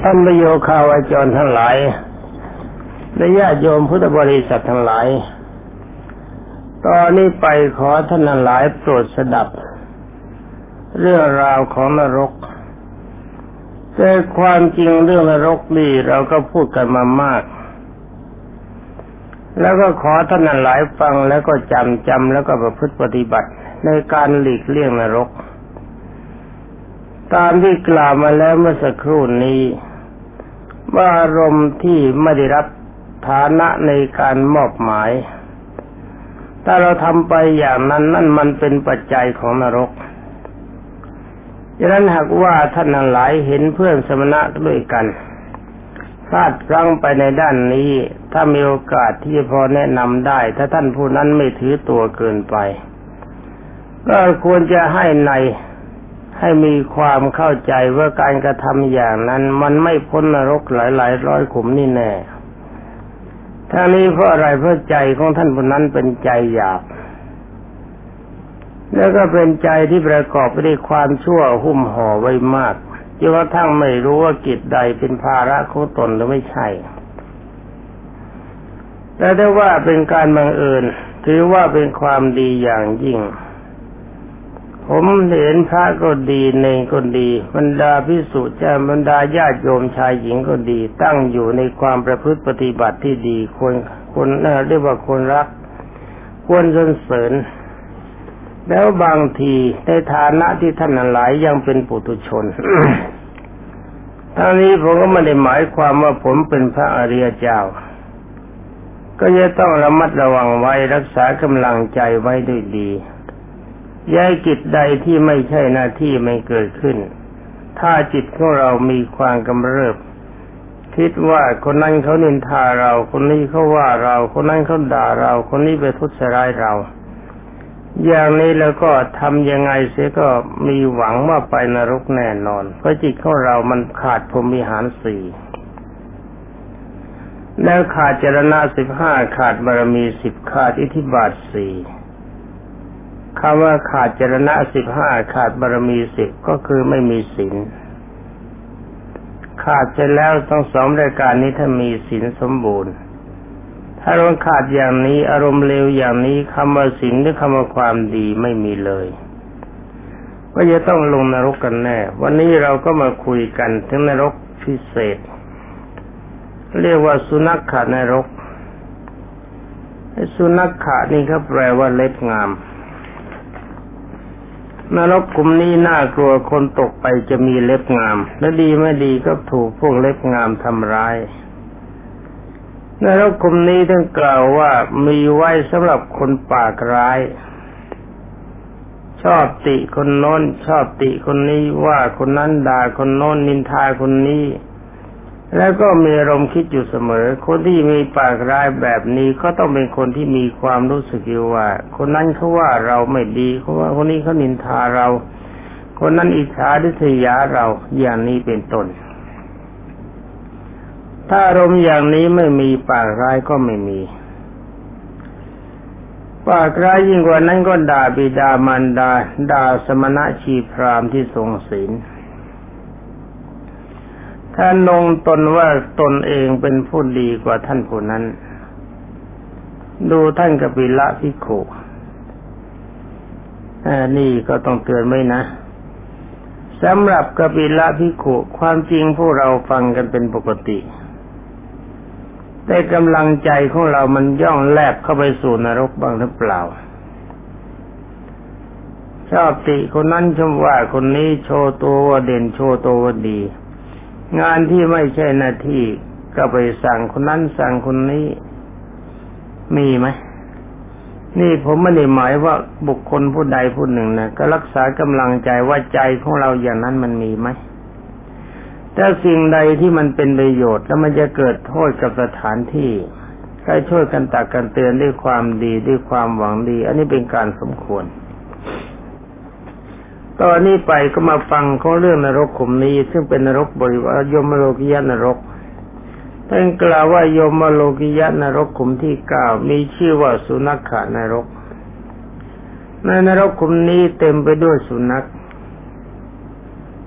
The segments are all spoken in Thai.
ท่านประโยคาวาจรทั้งหลายและญาติโยมพุทธบริษัททั้งหลาย ตอนนี้ไปขอท่านหลายโปรดสดับ เรื่องราวของนรก แต่ความจริงเรื่องนรกนี่เราก็พูดกันมามาก แล้วก็ขอท่านหลายฟังแล้วก็จำจำแล้วก็ประพฤติปฏิบัติในการหลีกเลี่ยงนรก ตามที่กล่าวมาแล้วเมื่อสักครู่นี้ ว่าอารมณ์ที่ไม่ได้รับฐานะในการมอบหมาย ถ้าเราทำไปอย่างนั้นนั่นมันเป็นปัจจัยของนรกดังนั้นหากว่าท่านหลายเห็นเพื่อนสมณะด้วยกันพลาดพลั้งไปในด้านนี้ ถ้ามีโอกาสที่พอแนะนำได้ ถ้าท่านผู้นั้นไม่ถือตัวเกินไป ก็ควรจะให้ใน ให้มีความเข้าใจว่าการกระทำอย่างนั้น มันไม่พ้นนรกหลายๆร้อยขุมนี่แน่ทั้งนี้เพราะอะไรเพราะใจของท่านผู้นั้นเป็นใจหยาบ แล้วก็เป็นใจที่ประกอบไปด้วยความชั่วหุ้มห่อไว้มากจนกระทั่งไม่รู้ว่ากิจใดเป็นภาระของตนหรือไม่ใช่แต่ได้ว่าเป็นการบังเอิญถือว่าเป็นความดีอย่างยิ่ง ผมเห็นพระก็ดีเนงก็ดีบรรดาพิสุเจ้าบรรดาญาติโยมชายหญิงก็ดี ตั้งอยู่ในความประพฤติปฏิบัติที่ดีควรควรเรียกว่าควรรัก ควรสรรเสริญ แล้วบางทีในฐานะที่ท่านหลายยังเป็นปุถุชนทั้งนี้ผมก็ไม่ได้หมายความว่าผมเป็นพระอริยเจ้า ก็จะต้องระมัดระวังไว้รักษากำลังใจไว้ด้วยดี ย้ายกิจใดที่ไม่ใช่หน้าที่ไม่เกิดขึ้น ถ้าจิตของเรามีความกำเริบ คิดว่าคนนั้นเขานินทาเรา คนนี้เขาว่าเรา คนนั้นเขาด่าเรา คนนี้ไปทุจร้ายเรา อย่างนี้แล้วก็ทำยังไงเสียก็มีหวังว่าไปนรกแน่นอน เพราะจิตของเรามันขาดพรมิหารสี่แล้วขาดเจรณาสิบห้าขาดบารมีสิบขาดอิทธิบาทสี่ คำว่าขาดเจรณะสิบห้าขาดบารมีสิบก็คือไม่มีศีลขาดเสร็จแล้วต้องสองรายการนี้ถ้ามีศีลสมบูรณ์ ถ้าเราขาดอย่างนี้อารมณ์เลวอย่างนี้คำว่าศีลหรือคำว่าความดีไม่มีเลยก็จะต้องลงนรกกันแน่ วันนี้เราก็มาคุยกันถึงนรกพิเศษ เรียกว่าสุนัขขานรกสุนัขขานี่เขาแปลว่าเล็บงาม นรกกลุ่มนี้น่ากลัวคนตกไปจะมีเล็บงาม และดีไม่ดีก็ถูกพวกเล็บงามทำร้ายนรกกลุ่มนี้ท่านกล่าวว่ามีไว้สำหรับคนปากร้าย ชอบติคนโน้น ชอบติคนนี้ว่าคนนั้นด่าคนโน้นนินทาคนนี้ แล้วก็มีอารมณ์คิดอยู่เสมอ คนที่มีปากร้ายแบบนี้ก็ต้องเป็นคนที่มีความรู้สึกว่า คนนั้นเขาว่าเราไม่ดีเขาว่าคนนี้เขานินทาเรา คนนั้นอิจฉาดิษยาเราอย่างนี้เป็นต้น ถ้าอารมณ์อย่างนี้ไม่มีปากร้ายก็ไม่มีปากร้ายยิ่งกว่านั้นก็ด่าบิดามารดาด่าสมณะชีพรามที่ทรงศีล ถ้านงตนว่าตนเองเป็นผู้ดีกว่าท่านผู้นั้น ดูท่านกปิละพิโขนี่ก็ต้องเตือนไว้นะสำหรับกปิละพิโขความจริงพวกเราฟังกันเป็นปกติแต่กำลังใจของเรามันย่องแลบเข้าไปสู่นรกบ้างหรือเปล่า ชอบติคนนั้นชมว่าคนนี้โชว์ตัวว่าเด่นโชว์ตัวว่าดี งานที่ไม่ใช่หน้าที่ก็ไปสั่งคนนั้นสั่งคนนี้ มีไหมนี่ผมไม่ได้หมายว่าบุคคลผู้ใดผู้หนึ่งนะก็รักษากำลังใจว่าใจของเราอย่างนั้นมันมีไหมแต่สิ่งใดที่มันเป็นประโยชน์แล้วมันจะเกิดโทษกับสถานที่ให้ช่วยกันตักกันเตือนด้วยความดีด้วยความหวังดี อันนี้เป็นการสมควร ตอนนี้ไปก็มาฟังเขาเรื่องนรกขุมนี้ ซึ่งเป็นนรกบริวารยมโลกิยานรกท่านกล่าวว่ายมโลกิยานรกขุมที่เก้ามีชื่อว่าสุนัขขานรก ในนรกขุมนี้เต็มไปด้วยสุนัข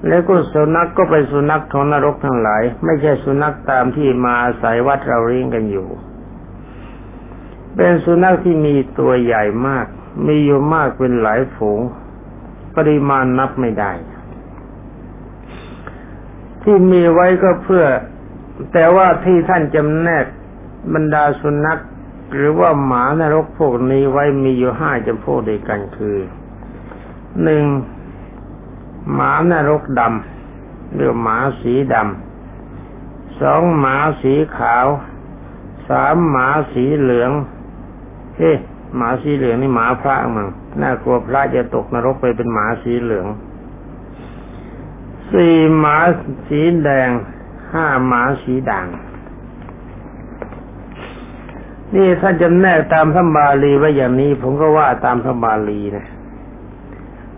แล้วก็สุนัขกก็เป็นสุนัขของนรกทั้งหลาย ไม่ใช่สุนัขตามที่มาอาศัยวัดเราเลี้ยงกันอยู่ เป็นสุนัขที่มีตัวใหญ่มาก มีอยู่มากเป็นหลายฝูง ปริมาณนับไม่ได้ ที่มีไว้ก็เพื่อ แต่ว่าที่ท่านจำแนกบรรดาสุนัขหรือว่าหมานรกพวกนี้ไว้มีอยู่ห้าจำพวกด้วยกันคือหนึ่งหมานรกดำหรือหมาสีดำสองหมาสีขาวสามหมาสีเหลืองเฮ้ หมาสีเหลืองนี่หมาพระมั้งน่ากลัวพระจะตกนรกไปเป็นหมาสีเหลือง สี่หมาสีแดง ห้าหมาสีด่าง นี่ท่านจำแนกตามพระบาลีไว้อย่างนี้ ผมก็ว่าตามพระบาลีนะ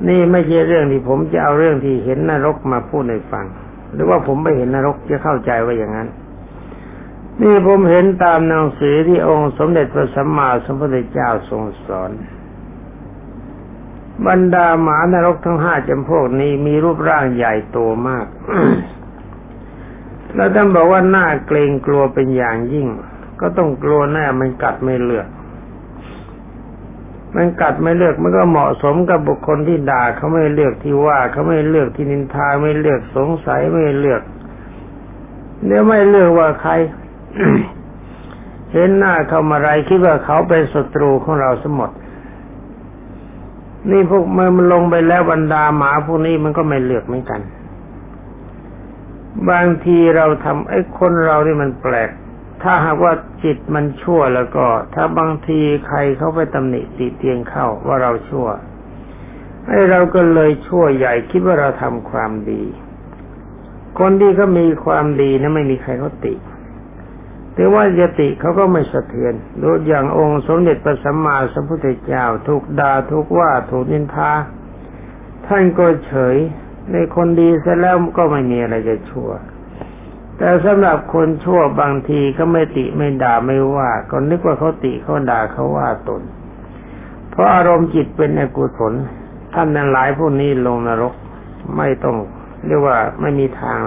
นี่ไม่ใช่เรื่องที่ผมจะเอาเรื่องที่เห็นนรกมาพูดให้ฟัง หรือว่าผมไม่เห็นนรกจะเข้าใจว่าอย่างนั้น นี่ผมเห็นตามหนังสือที่องค์สมเด็จพระสัมมาสัมพุทธเจ้าทรงสอน บรรดาหมานรกทั้งห้าจำพวกนี้มีรูปร่างใหญ่โตมาก แล้วท่านบอกว่าหน่าเกรงกลัวเป็นอย่างยิ่ง ก็ต้องกลัวแน่มันกัดไม่เลือก มันกัดไม่เลือกมันก็เหมาะสมกับบุคคลที่ด่าเขาไม่เลือกที่ว่าเขาไม่เลือกที่นินทาไม่เลือกสงสัยไม่เลือกเนี่ยไม่เลือกว่าใคร เห็นหน้าเขามาไรคิดว่าเขาเป็นศัตรูของเราสมหมด นี่พวกเมื่อมันลงไปแล้วบรรดาหมาพวกนี้มันก็ไม่เลือกเหมือนกัน บางทีเราทำไอ้คนเรานี่มันแปลก ถ้าหากว่าจิตมันชั่วแล้วก็ ถ้าบางทีใครเขาไปตำหนิติเตียงเข้าว่าเราชั่วไอ้เราก็เลยชั่วใหญ่คิดว่าเราทำความดี คนที่เขามีความดีนะไม่มีใครเขาติ แต่ว่ายติเขาก็ไม่สะเทือนดูอย่างองค์สมเด็จพระสัมมาสัมพุทธเจ้าถูกด่าถูกว่าถูกนินทาท่านก็เฉยในคนดีเสร็จแล้วก็ไม่มีอะไรจะชั่ว แต่สำหรับคนชั่วบางทีก็ไม่ติไม่ด่าไม่ว่าก็นึกว่าเขาติเขาด่าเขาว่าตน เพราะอารมณ์จิตเป็นอกุศลท่านนั้นหลายพวกนี้ลงนรกไม่ต้อง เรียกว่าไม่มีทาง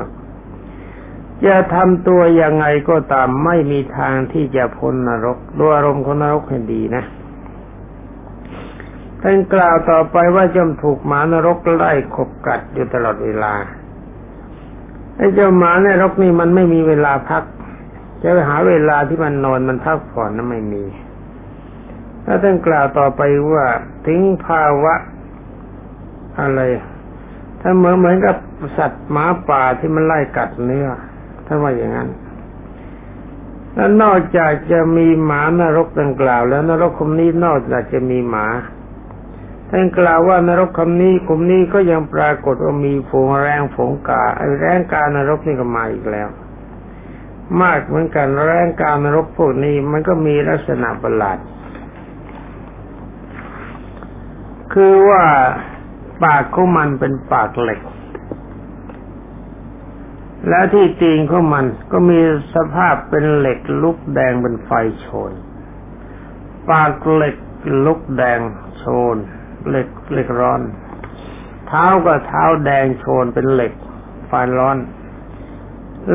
จะทำตัวยังไงก็ตามไม่มีทางที่จะพ้นนรกดูอารมณ์ของนรกให้ดีนะท่านกล่าวต่อไปว่าจำถูกหมานรกไล่ขบกัดอยู่ตลอดเวลาไอ้เจ้าหมาในรกนี่มันไม่มีเวลาพัก จะไปหาเวลาที่มันนอนมันพักผ่อนนั้นไม่มีถ้าท่านกล่าวต่อไปว่าถึงภาวะอะไร ถ้าเหมือนเหมือนกับสัตว์หมาป่าที่มันไล่กัดเนื้อ ถ้าว่าอย่างนั้นแล้วนอกจากจะมีหมานรกดังกล่าว แล้วนรกคมนี้นอกจากจะมีหมาท่านกล่าวว่านรกคำนี้กลุ่มนี้ก็ยังปรากฏว่ามีฝูงแรงฝูงกาไอแรงกานรกนี่ก็มาอีกแล้ว มากเหมือนกันแรงกานรกพวกนี้มันก็มีลักษณะประหลาด คือว่าปากของมันเป็นปากเหล็ก แล้วที่ตีนของมันก็มีสภาพเป็นเหล็กลุกแดงเป็นไฟโชน ปากเหล็กลุกแดงโชน เหล็กเหล็กร้อน เท้าก็เท้าแดงโชนเป็นเหล็กไฟร้อน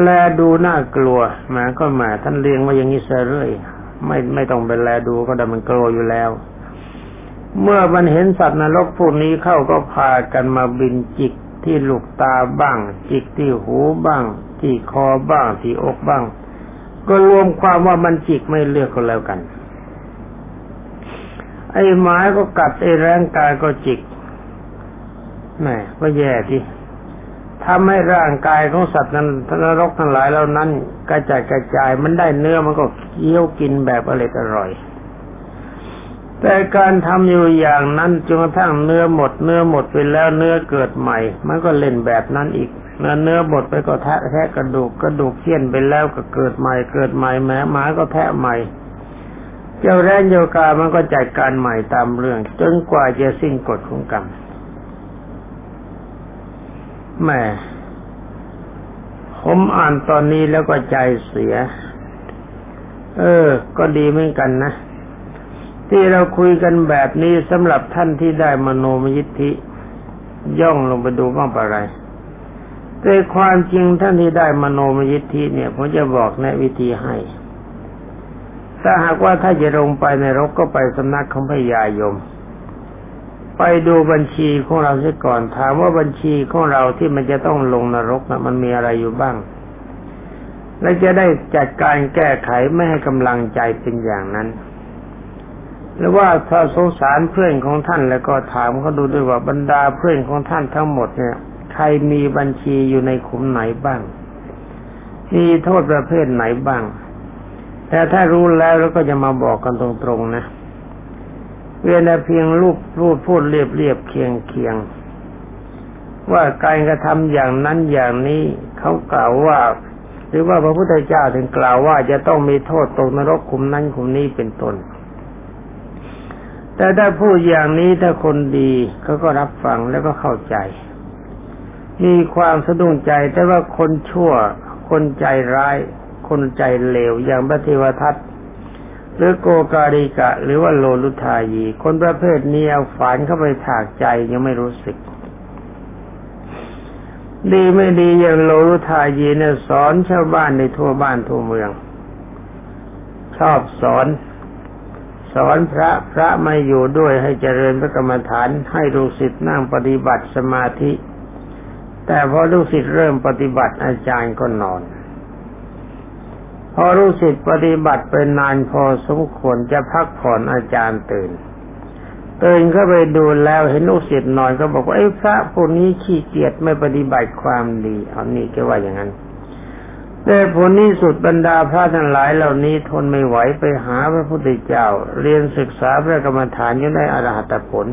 แลดูน่ากลัวแหมก็แหมท่านเลี้ยงมาอย่างนี้เสเรื่อยไม่ไม่ต้องไปแลดูก็ได้มันกลัวอยู่แล้ว เมื่อมันเห็นสัตว์นรกพวกนี้เข้าก็พากันมาบินจิก ที่ลูกตาบ้าง จิกที่หูบ้างที่คอบ้างที่อกบ้าง ก็รวมความว่ามันจิกไม่เลือกก็แล้วกัน ไอ้ไม้ก็กัดไอ้ร่างกายก็จิกแหมก็แย่ที่ทำให้ร่างกายของสัตว์นั้นทนรกทั้งหลายเหล่านั้นกระจายกระจายมันได้เนื้อมันก็เคี้ยวกินแบบอร่อยอร่อย แต่การทำอยู่อย่างนั้นจนกระทั่งเนื้อหมดเนื้อหมดไปแล้วเนื้อเกิดใหม่ มันก็เล่นแบบนั้นอีกเนื้อเนื้อหมดไปก็แทะแทะกระดูกกระดูกเคี้ยนไปแล้วก็เกิดใหม่ เกิดใหม่แม้หมาก็แทะใหม่ เจ้าแรงโยกามันก็จัดการใหม่ตามเรื่อง จนกว่าจะสิ้นกฎของกรรมแม่ผมอ่านตอนนี้แล้วก็ใจเสีย เออ ก็ดีเหมือนกันนะ ที่เราคุยกันแบบนี้สำหรับท่านที่ได้มโนมยิทธิ ย่องลงไปดูบ้างอะไรแต่ความจริงท่านที่ได้มโนมยิทธิเนี่ยผมจะบอกแนะวิธีให้ ถ้าหากว่าถ้าจะลงไปในรกก็ไปสำนักของพญายม ไปดูบัญชีของเราเสียก่อนถามว่าบัญชีของเราที่มันจะต้องลงนรกนะมันมีอะไรอยู่บ้าง และจะได้จัดการแก้ไขไม่ให้กำลังใจเป็นอย่างนั้น หรือว่าถ้าสงสารเพื่อนของท่านแล้วก็ถามเขาดูด้วยว่าบรรดาเพื่อนของท่านทั้งหมดเนี่ย ใครมีบัญชีอยู่ในขุมไหนบ้าง มีโทษประเภทไหนบ้าง แต่ถ้ารู้แล้วแล้วก็จะมาบอกกันตรงๆนะ เวียนเพียงรูปรูปพูดเรียบเรียบเคียงเคียงว่าการกระทำอย่างนั้นอย่างนี้เขากล่าวว่า หรือว่าพระพุทธเจ้าถึงกล่าวว่าจะต้องมีโทษตกนรกขุมนั้นขุมนี้เป็นต้น แต่ถ้าพูดอย่างนี้ถ้าคนดีเขาก็รับฟังแล้วก็เข้าใจ มีความสะดุ้งใจแต่ว่าคนชั่ว คนใจร้าย คนใจเลวอย่างพระเทวทัตหรือโกการิกะ หรือว่าโลลุทายี คนประเภทนี้เอาฝานเข้าไปถากใจยังไม่รู้สึก ดีไม่ดีอย่างโลลุทายีเนี่ยสอนชาวบ้านในทั่วบ้านทั่วเมือง ชอบสอน สอนพระพระไม่อยู่ด้วยให้เจริญพระกรรมฐานให้ลูกศิษย์นั่งปฏิบัติสมาธิ แต่พอลูกศิษย์เริ่มปฏิบัติอาจารย์ก็นอน พอลูกศิษย์ปฏิบัติเป็นนานพอสมควรจะพักผ่อนอาจารย์ตื่นตื่นเข้าไปดูแล้วเห็นลูกศิษย์นอนก็บอกว่าไอ้พระพวกนี้ขี้เกียจไม่ปฏิบัติความดีเอานี่แกว่าอย่างนั้น แต่ผลนี้สุดบรรดาพระทั้งหลายเหล่านี้ทนไม่ไหวไปหาพระพุทธเจ้า เรียนศึกษาพระกรรมฐานยังได้อรหัตผล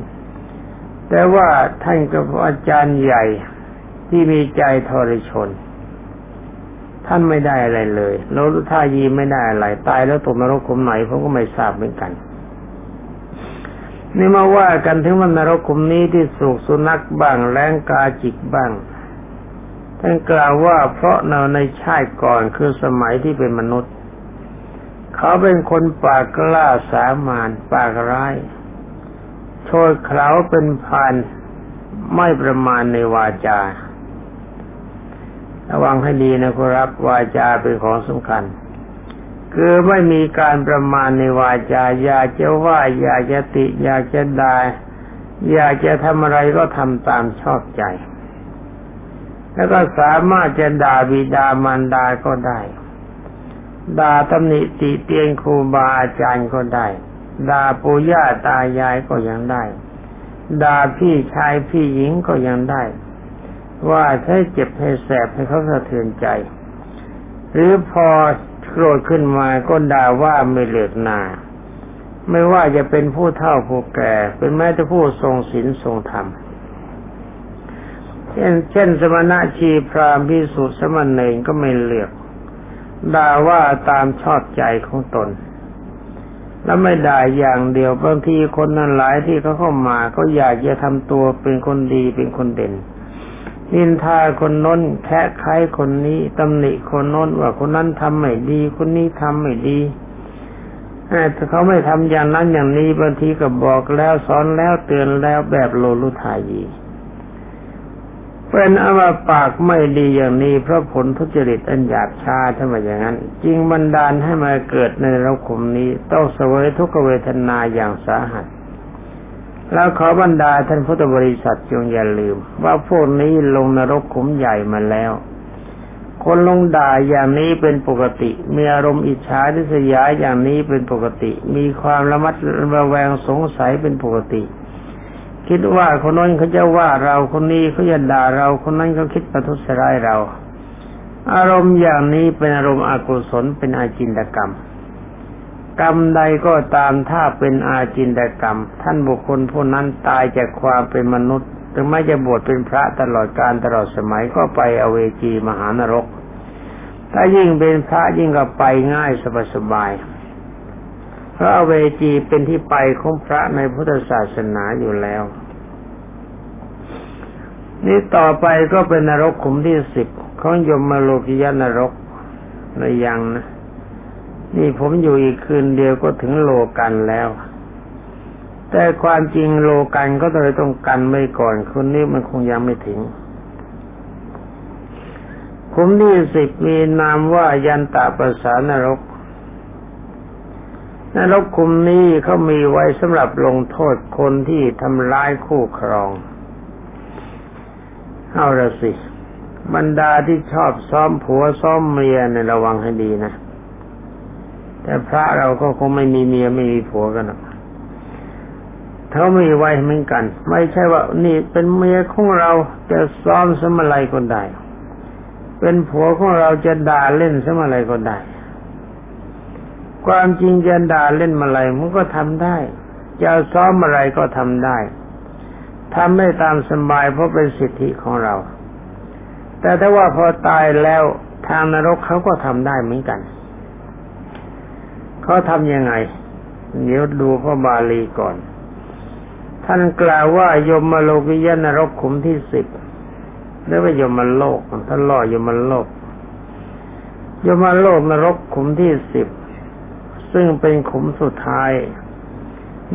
แต่ว่าท่านกับอาจารย์ใหญ่ที่มีใจทรชน ท่านไม่ได้อะไรเลยโนรุทายีไม่ได้อะไรตายแล้วตกนรกขุมไหนผมก็ไม่ทราบเหมือนกันนี่มาว่ากันถึงวันนรกขุมนี้ที่สุกสุนัขบ้างแรงกาจิกบ้าง ท่านกล่าวว่าเพราะเราในชาติก่อนคือสมัยที่เป็นมนุษย์ เขาเป็นคนปากกล้าสามานปากร้ายโชดเขาเป็นพันไม่ประมาณในวาจา ระวังให้ดีนะครับ วาจาเป็นของสำคัญ คือไม่มีการประมาณในวาจา อยากจะว่า อยากจะติ อยากจะด่าอยากจะทำอะไรก็ทำตามชอบใจ แล้วก็สามารถจะด่าบิดามารดาก็ได้ด่าตำหนิติเตียนครูบาอาจารย์ก็ได้ด่าปู่ย่าตายายก็ยังได้ด่าพี่ชายพี่หญิงก็ยังได้ ว่าให้เจ็บให้แสบให้เขาสะเทือนใจ หรือพอโกรธขึ้นมาก็ด่าว่าไม่เหลือนา ไม่ว่าจะเป็นผู้เฒ่าผู้แก่ เป็นแม้แต่ผู้ทรงศีลทรงธรรม เช่นเช่น สมณะชีพรามพิสุทธิสมณเณรก็ไม่เลือกด่าว่าตามชอบใจของตน แล้วไม่ด่าอย่างเดียวบางทีคนนั้นหลายที่เขาเข้ามาก็อยากจะทำตัวเป็นคนดีเป็นคนเด่นนินทาคนน้นแคะไข้คนนี้ตำหนิคนน้นว่าคนนั้นทำไม่ดี คนนี้ทำไม่ดีแต่เขาไม่ทำอย่างนั้นอย่างนี้บางทีก็บอกแล้วสอนแล้วเตือนแล้วแบบโลลุทายี เป็นอว่าปากไม่ดีอย่างนี้เพราะผลทุจริตอันหยาบช้าถ้ามอย่างนั้นจริงบันดาลให้มาเกิดในโลกขุมนี้ต้องเสวยทุกเวทนาอย่างสาหัสแล้วขอบรรดาท่านพุทธบริษัทจงอย่าลืม ว่าพวกนี้ลงนรกขุมใหญ่มาแล้ว คนลงด่าอย่างนี้เป็นปกติ มีอารมณ์อิจฉาทิษยาอย่างนี้เป็นปกติ มีความระมัดระแวงสงสัยเป็นปกติ คิดว่าคนนั้นเขาจะว่าเราคนนี้เขาจะด่าเราคนนั้นเขาคิดประทุษร้ายเรา อารมณ์อย่างนี้เป็นอารมณ์อกุศลเป็นอาจินตกรรม กรรมใดก็ตามถ้าเป็นอาจินตกรรม ท่านบุคคลผู้นั้นตายจากความเป็นมนุษย์ถึงไม่จะบวชเป็นพระตลอดการตลอดสมัยก็ไปอเวจีมหานรก ถ้ายิ่งเป็นพระยิ่งก็ไปง่ายสบายๆ พระเวจีเป็นที่ไปของพระในพุทธศาสนาอยู่แล้ว นี่ต่อไปก็เป็นนรกขุมที่สิบของยมโลกิยนรกในยังนะนี่ผมอยู่อีกคืนเดียวก็ถึงโลกันแล้ว แต่ความจริงโลกันก็เลยต้องกันไว้ก่อนคนนี้มันคงยังไม่ถึงขุมที่สิบมีนามว่ายันตาประสานรก นรกขุมนี้เขามีไว้สำหรับลงโทษคนที่ทำร้ายคู่ครอง เอาละสิ บรรดาที่ชอบซ้อมผัวซ้อมเมียในระวังให้ดีนะ แต่พระเราก็คงไม่มีเมียไม่มีผัวกันหรอกเขามีไว้เหมือนกัน ไม่ใช่ว่า นี่เป็นเมียของเราจะซ้อมสมอะไรก็ได้ เป็นผัวของเราจะด่าเล่นสมอะไรก็ได้ ความจริงจะด่าเล่นมาอะไรมันก็ทำได้จะซ้อมอะไรก็ทำได้ทำได้ตามสบายเพราะเป็นสิทธิของเรา แต่ถ้าว่าพอตายแล้วทางนรกเขาก็ทำได้เหมือนกันเขาทำยังไง เดี๋ยวดูพระบาลีก่อน ท่านกล่าวว่ายมโลกิยนรกขุมที่สิบเรียกว่ายมโลกท่านล่อยมโลกยมโลกนรกขุมที่สิบ ซึ่งเป็นขุมสุดท้าย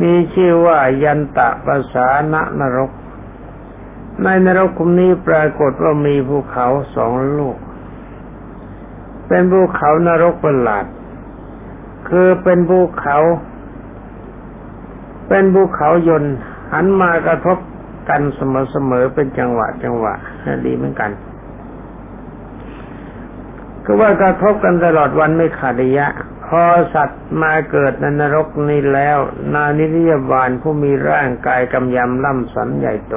มีชื่อว่ายันตะภาษาณนรก ในนรกขุมนี้ปรากฏว่ามีภูเขาสองลูก เป็นภูเขานรกประหลาด คือเป็นภูเขา เป็นภูเขายนต์หันมากระทบกันเสมอๆเป็นจังหวะจังหวะดีเหมือนกันก็ว่ากระทบกันตลอดวันไม่ขาดระยะ พอสัตว์มาเกิดในนรกนี้แล้ว นานิริยบาลผู้มีร่างกายกำยำล่ำสันใหญ่โต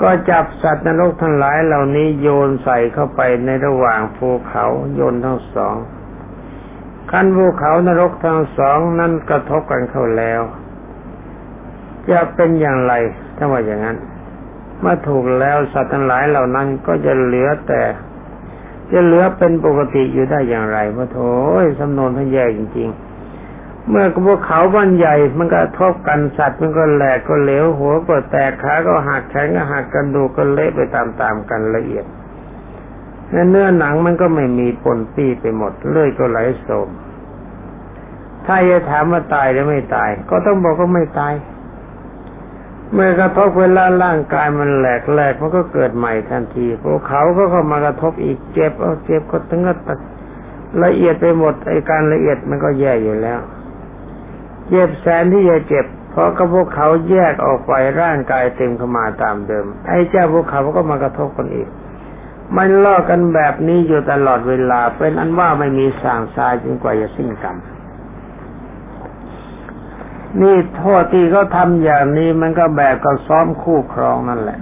ก็จับสัตว์นรกทั้งหลายเหล่านี้โยนใส่เข้าไปในระหว่างภูเขาโยนทั้งสองขั้นภูเขานรกทั้งสองนั้นกระทบกันเข้าแล้ว จะเป็นอย่างไรถ้าว่าอย่างนั้นเมื่อถูกแล้วสัตว์ทั้งหลายเหล่านั้นก็จะเหลือแต่ จะเหลือเป็นปกติอยู่ได้อย่างไรพระโถยสำนวนท่านแย่จริง ๆ เมื่อพวกเขาบ้านใหญ่มันก็ทบกันสัตว์มันก็แหลกก็เหลวหัวก็แตกขาก็หักแขนก็หักกันดูก็เละไปตามๆกันละเอียดเนื้อหนังมันก็ไม่มีปนปี้ไปหมดเลื่อยก็ไหลโสมถ้าจะถามว่าตายหรือไม่ตาย ก็ต้องบอกว่าไม่ตาย เมื่อกระทบเวลาร่างกายมันแหลกแหลกมันก็เกิดใหม่ทันทีพวกเขาก็เข้ามากระทบอีกเจ็บเอาเจ็บก็ถึงก็ตัดละเอียดไปหมดไอการละเอียดมันก็แย่อยู่แล้ว เจ็บแสนที่จะเจ็บ เพราะก็พวกเขาแยกออกไปร่างกายเต็มเข้ามาตามเดิม ไอ้เจ้าพวกเขาก็มากระทบกันอีกมันล่อกันแบบนี้อยู่ตลอดเวลา เป็นอันว่าไม่มีสางทรายจนกว่าจะสิ้นกรรม นี่โทษที่เขาทำอย่างนี้มันก็แบบกับซ้อมคู่ครองนั่นแหละ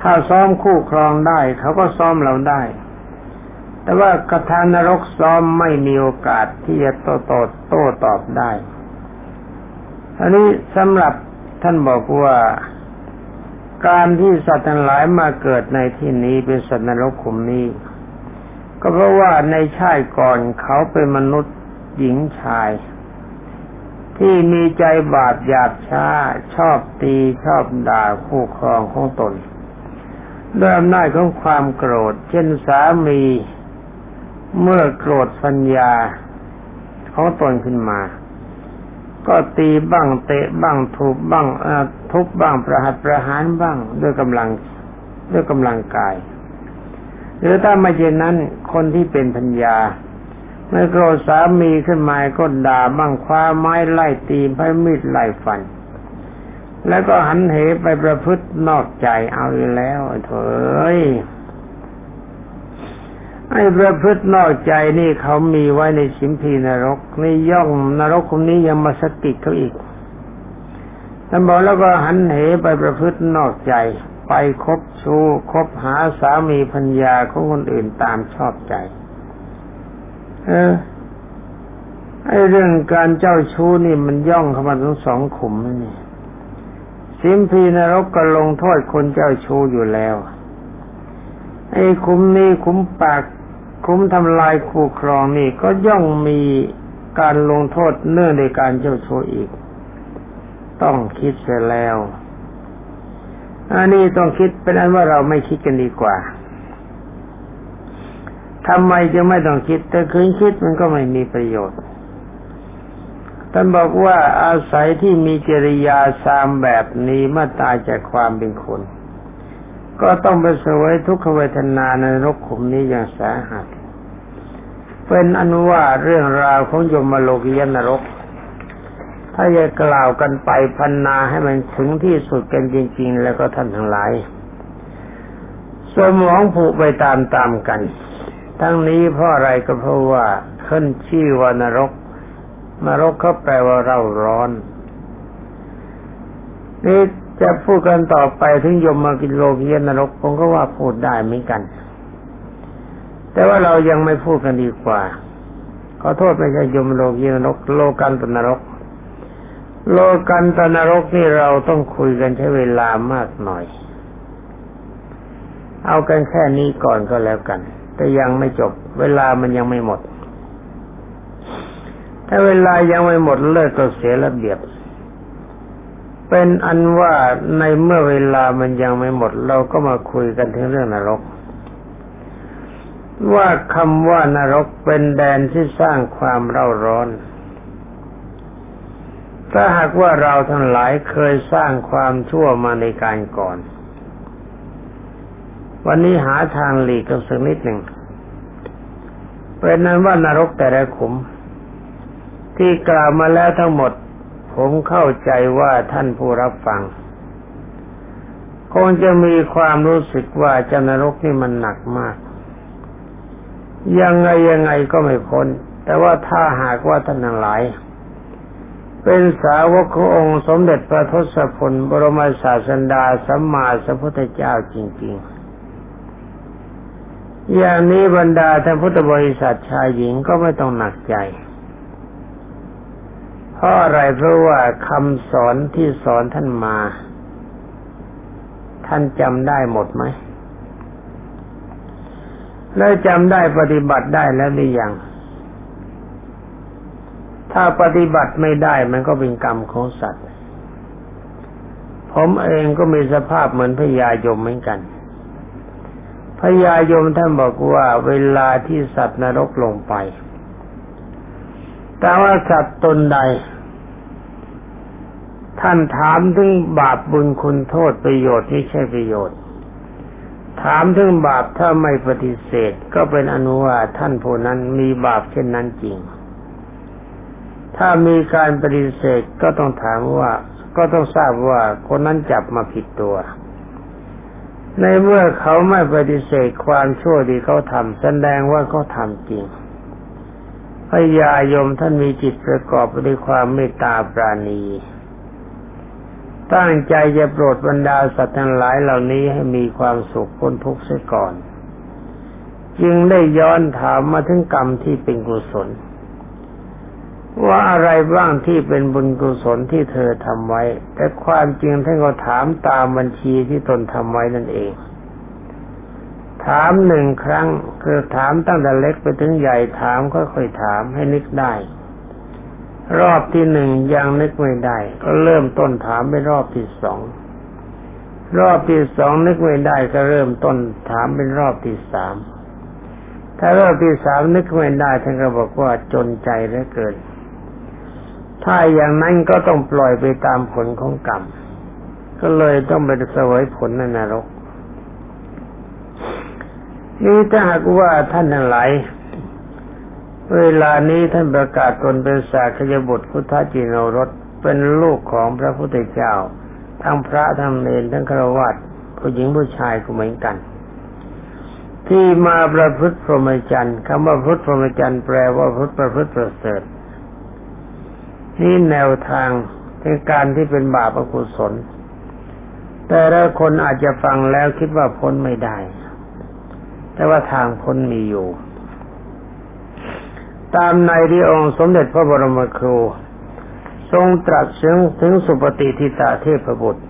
ถ้าซ้อมคู่ครองได้ เขาก็ซ้อมเราได้ แต่ว่ากระทานรกซ้อมไม่มีโอกาสที่จะโต้ตอบโต้ตอบได้อันนี้สำหรับท่านบอกว่าการที่สัตว์ทั้งหลายมาเกิดในที่นี้เป็นสัตว์นรกขุมนี้ ก็เพราะว่าในชาติก่อนเขาเป็นมนุษย์ หญิงชาย ที่มีใจบาปหยาบช้า ชอบตีชอบด่าคู่ครองของตนด้วยอำนาจของความโกรธ เช่นสามีเมื่อโกรธสัญญาของตนขึ้นมา ก็ตีบ้างเตะบ้างทุบบ้างทุบบ้างประหัตประหารบ้างด้วยกำลังด้วยกำลังกาย หรือถ้าไม่เช่นนั้นคนที่เป็นพัญญา เมื่อโกรธสามีขึ้นมาก็ด่าบ้างคว้าไม้ไล่ตีไพ่มีดไล่ฟัน แล้วก็หันเหไปประพฤตินอกใจเอาอยู่แล้วเถอยไอ้ประพฤตินอกใจนี่เขามีไว้ในสิมพีนรกนี่ย่องนรกคนนี้ยังมาสกิดเขาอีกท่านบอกแล้วก็หันเหไปประพฤตินอกใจ ไปคบชู้คบหาสามีพัญญาของคนอื่นตามชอบใจ เออไอเรื่องการเจ้าชู้นี่มันย่องเข้ามาทั้งสองขุมนี่สิมพีนรกก็ลงโทษคนเจ้าชู้อยู่แล้ว ไอ้คุมนี้คุมปากคุมทำลายคู่ครองนี่ก็ย่องมีการลงโทษเนื่องในการเจ้าชู้อีก ต้องคิดเสียแล้วอันนี้ต้องคิดเป็นอันว่าเราไม่คิดกันดีกว่า ทำไมจะไม่ต้องคิด แต่คืนคิดมันก็ไม่มีประโยชน์ท่านบอกว่าอาศัยที่มีจริยาสามแบบนี้เมาตายจากความเป็นคน ก็ต้องไปสวยทุกขเวทนาในนรกขุมนี้อย่างสาหัส เป็นอนุว่าเรื่องราวของยมโลกียนรก ถ้าจะกล่าวกันไปพันนาให้มันถึงที่สุดกันจริง ๆ แล้วก็ท่านทั้งหลายสมองผูกไปตามๆกัน ทั้งนี้เพราะอะไรก็เพราะว่าขึ้นชื่อว่านรก นรกเขาแปลว่าเราร้อน นี่จะพูดกันต่อไปถึงยมมากินโลกียนรกผมก็ว่าพูดได้เหมือนกัน แต่ว่าเรายังไม่พูดกันดีกว่า ขอโทษไม่ใช่ยมโลกียนรก โลกันตนรก โลกันตนรกนี่เราต้องคุยกันใช้เวลามากหน่อย เอากันแค่นี้ก่อนก็แล้วกัน แต่ยังไม่จบ เวลามันยังไม่หมด ถ้าเวลายังไม่หมดเลิกก็เสียระเบียบ เป็นอันว่าในเมื่อเวลามันยังไม่หมด เราก็มาคุยกันถึงเรื่องนรก ว่าคำว่านรกเป็นแดนที่สร้างความเร่าร้อนถ้าหากว่าเราทั้งหลายเคยสร้างความชั่วมาในการก่อน วันนี้หาทางหลีกกันสักนิดหนึ่งเป็นนั้นว่านรกแต่ละขุม ที่กล่าวมาแล้วทั้งหมด ผมเข้าใจว่าท่านผู้รับฟัง คงจะมีความรู้สึกว่าจนรกนี่มันหนักมาก ยังไงยังไงก็ไม่พ้น แต่ว่าถ้าหากว่าท่านทั้งหลาย เป็นสาวกขององค์สมเด็จพระทศพลบรมศาสดาสัมมาสัมพุทธเจ้าจริง ๆ อย่างนี้บรรดาท่านพุทธบริษัทชายหญิงก็ไม่ต้องหนักใจเพราะอะไรเพราะว่าคำสอนที่สอนท่านมา ท่านจำได้หมดไหมแล้วจำได้ปฏิบัติได้แล้วหรือยัง ถ้าปฏิบัติไม่ได้มันก็เป็นกรรมของสัตว์ ผมเองก็มีสภาพเหมือนพญายมเหมือนกัน พญายมท่านบอกว่าเวลาที่สัตว์นรกลงไป แต่ว่าสัตว์ตนใด ท่านถามถึงบาปบุญคุณโทษประโยชน์ไม่ใช่ประโยชน์ ถามถึงบาปถ้าไม่ปฏิเสธ ก็เป็นอนุว่าท่านผู้นั้นมีบาปเช่นนั้นจริง ถ้ามีการปฏิเสธก็ต้องถามว่า ก็ต้องทราบว่าคนนั้นจับมาผิดตัว ในเมื่อเขาไม่ปฏิเสธความชั่วที่เขาทำแสดงว่าเขาทำจริงพญายมท่านมีจิตประกอบด้วยความเมตตาปราณี ตั้งใจจะโปรดบรรดาสัตว์ทั้งหลายเหล่านี้ให้มีความสุขพ้นทุกข์เสียก่อน จึงได้ย้อนถามมาถึงกรรมที่เป็นกุศล ว่าอะไรบ้างที่เป็นบุญกุศลที่เธอทำไว้ แต่ความจริงท่านก็ถามตามบัญชีที่ตนทำไว้นั่นเอง ถามหนึ่งครั้งคือถามตั้งแต่เล็กไปถึงใหญ่ถามค่อยๆถามให้นึกได้ รอบที่หนึ่งยังนึกไม่ได้ ก็เริ่มต้นถามไปรอบที่สองรอบที่สองนึกไม่ได้ก็เริ่มต้นถามเป็นรอบที่สามถ้ารอบที่สามนึกไม่ได้ท่านก็บอกว่าจนใจเหลือเกิน ถ้าอย่างนั้นก็ต้องปล่อยไปตามผลของกรรม ก็เลยต้องไปเสวยผลในนรก นี่ถ้าหากว่าท่านทั้งหลายเวลานี้ท่านประกาศตนเป็นสากยบุตรพุทธจินรสเป็นลูกของพระพุทธเจ้า ทั้งพระทั้งเนรทั้งฆราวาสผู้หญิงผู้ชายก็เหมือนกัน ที่มาประพฤติพรหมจรรย์คำว่าพุทธพรหมจรรย์แปลว่าพุทธประพฤติประเสริฐ นี่แนวทางในการที่เป็นบาปอกุศล แต่ละคนอาจจะฟังแล้วคิดว่าพ้นไม่ได้ แต่ว่าทางพ้นมีอยู่ ตามในที่องค์สมเด็จพระบรมครู ทรงตรัสถึงถึงสุปฏิทิตาเทพบุตร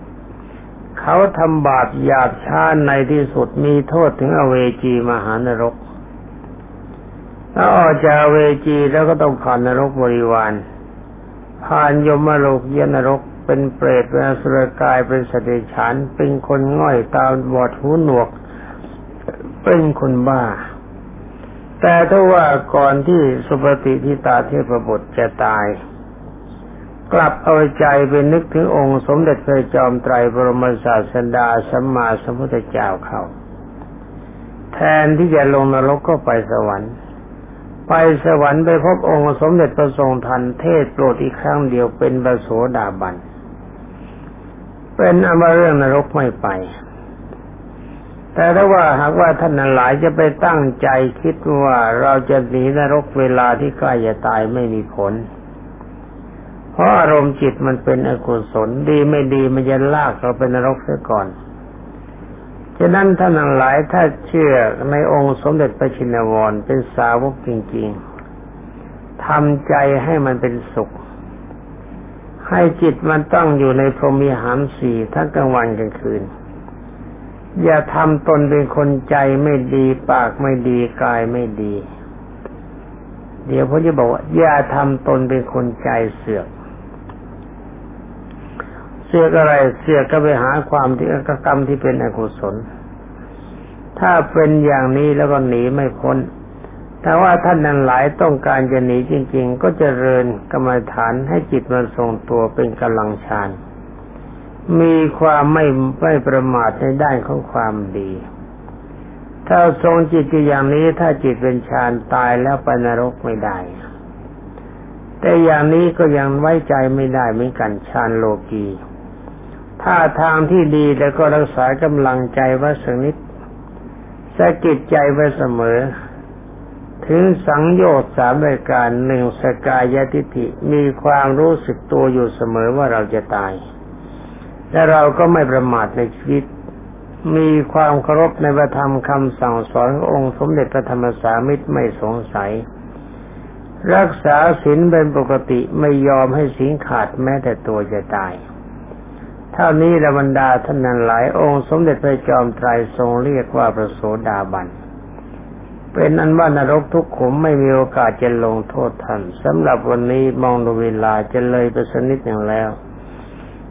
เขาทำบาปหยาบช้าในที่สุดมีโทษถึงอเวจีมหานรกแล้วออกจากเวจีแล้วก็ต้องผ่านนรกบริวาร ผ่านยมโลกเยนรก เป็นเปรตเป็นอสุรกายเป็นสติฉาน เป็นคนง่อยตาบอดหูหนวก เป็นคนบ้า แต่ถ้าว่าก่อนที่สุปฏิทิตาเทพบุตรจะตาย กลับเอาใจไปนึกถึงองค์สมเด็จพระจอมไตรบรมศาสดาสัมมาสัมพุทธเจ้าเขา แทนที่จะลงนรกก็ไปสวรรค์ ไปสวรรค์ไปพบองค์สมเด็จพระทรงทันเทศโปรดอีกครั้งเดียวเป็นบระโสดาบัน เป็นอมาเรื่องนรกไม่ไป แต่ถ้าว่าหากว่าท่านหลายจะไปตั้งใจคิดว่าเราจะหนีนรกเวลาที่ใกล้จะตายไม่มีผล เพราะอารมณ์จิตมันเป็นอกุศลดีไม่ดีมันจะลากเราเป็นนรกเสียก่อน ฉะนั้นท่านหลายถ้าเชื่อในองค์สมเด็จพระชินวรเป็นสาวกจริงๆทำใจให้มันเป็นสุข ให้จิตมันต้องอยู่ในพรหมีหารสี่ทั้งกลางวันกลางคืน อย่าทำตนเป็นคนใจไม่ดีปากไม่ดีกายไม่ดี เดี๋ยวผมจะบอกว่าอย่าทำตนเป็นคนใจเสือก เสียกอะไรเสียก็ไปหาความที่กรรมที่เป็นอกุศล ถ้าเป็นอย่างนี้แล้วก็หนีไม่พ้นแต่ว่าท่านนั้นหลายต้องการจะหนีจริง ๆ ก็จเจริญกรรมฐานให้จิตมันทรงตัวเป็นกำลังฌานมีความไม่ไม่ประมาทในด้านของความดี ถ้าทรงจิตอย่างนี้ถ้าจิตเป็นฌานตายแล้วไปนรกไม่ได้ แต่อย่างนี้ก็ยังไว้ใจไม่ได้เหมือนกันฌานโลกี ถ้าทางที่ดีแล้วก็รักษากำลังใจไว้สักนิดสะกิดใจไว้เสมอ ถึงสังโยชน์สามรายการหนึ่งสกายทิฏฐิมีความรู้สึกตัวอยู่เสมอว่าเราจะตาย และเราก็ไม่ประมาทในชีวิต มีความเคารพในพระธรรมคำสั่งสอนขององค์สมเด็จพระธรรมสามิตรไม่สงสัย รักษาศีลเป็นปกติไม่ยอมให้ศีลขาดแม้แต่ตัวจะตาย ท่านี้ระบรรดาท่านนั้นหลายองค์สมเด็จพระจอมไตรทรงเรียกว่าพระโสดาบัน เป็นอันว่านรกทุกขุมไม่มีโอกาสจะลงโทษท่านสำหรับวันนี้มองดูเวลาจะเลยไปสนิดหนึ่งแล้ว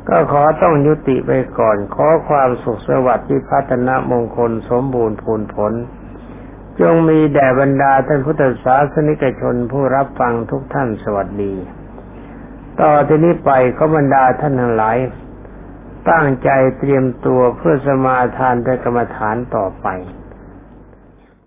ก็ขอต้องยุติไปก่อน ขอความสุขสวัสดิ์ที่พัฒนามงคลสมบูรณ์ผลผล จงมีแด่บรรดาท่านพุทธศาสนิกชนผู้รับฟังทุกท่านสวัสดี ต่อที่นี้ไปขอบรรดาท่านทั้งหลาย ตั้งใจเตรียมตัวเพื่อสมาทานพระกรรมฐานต่อไป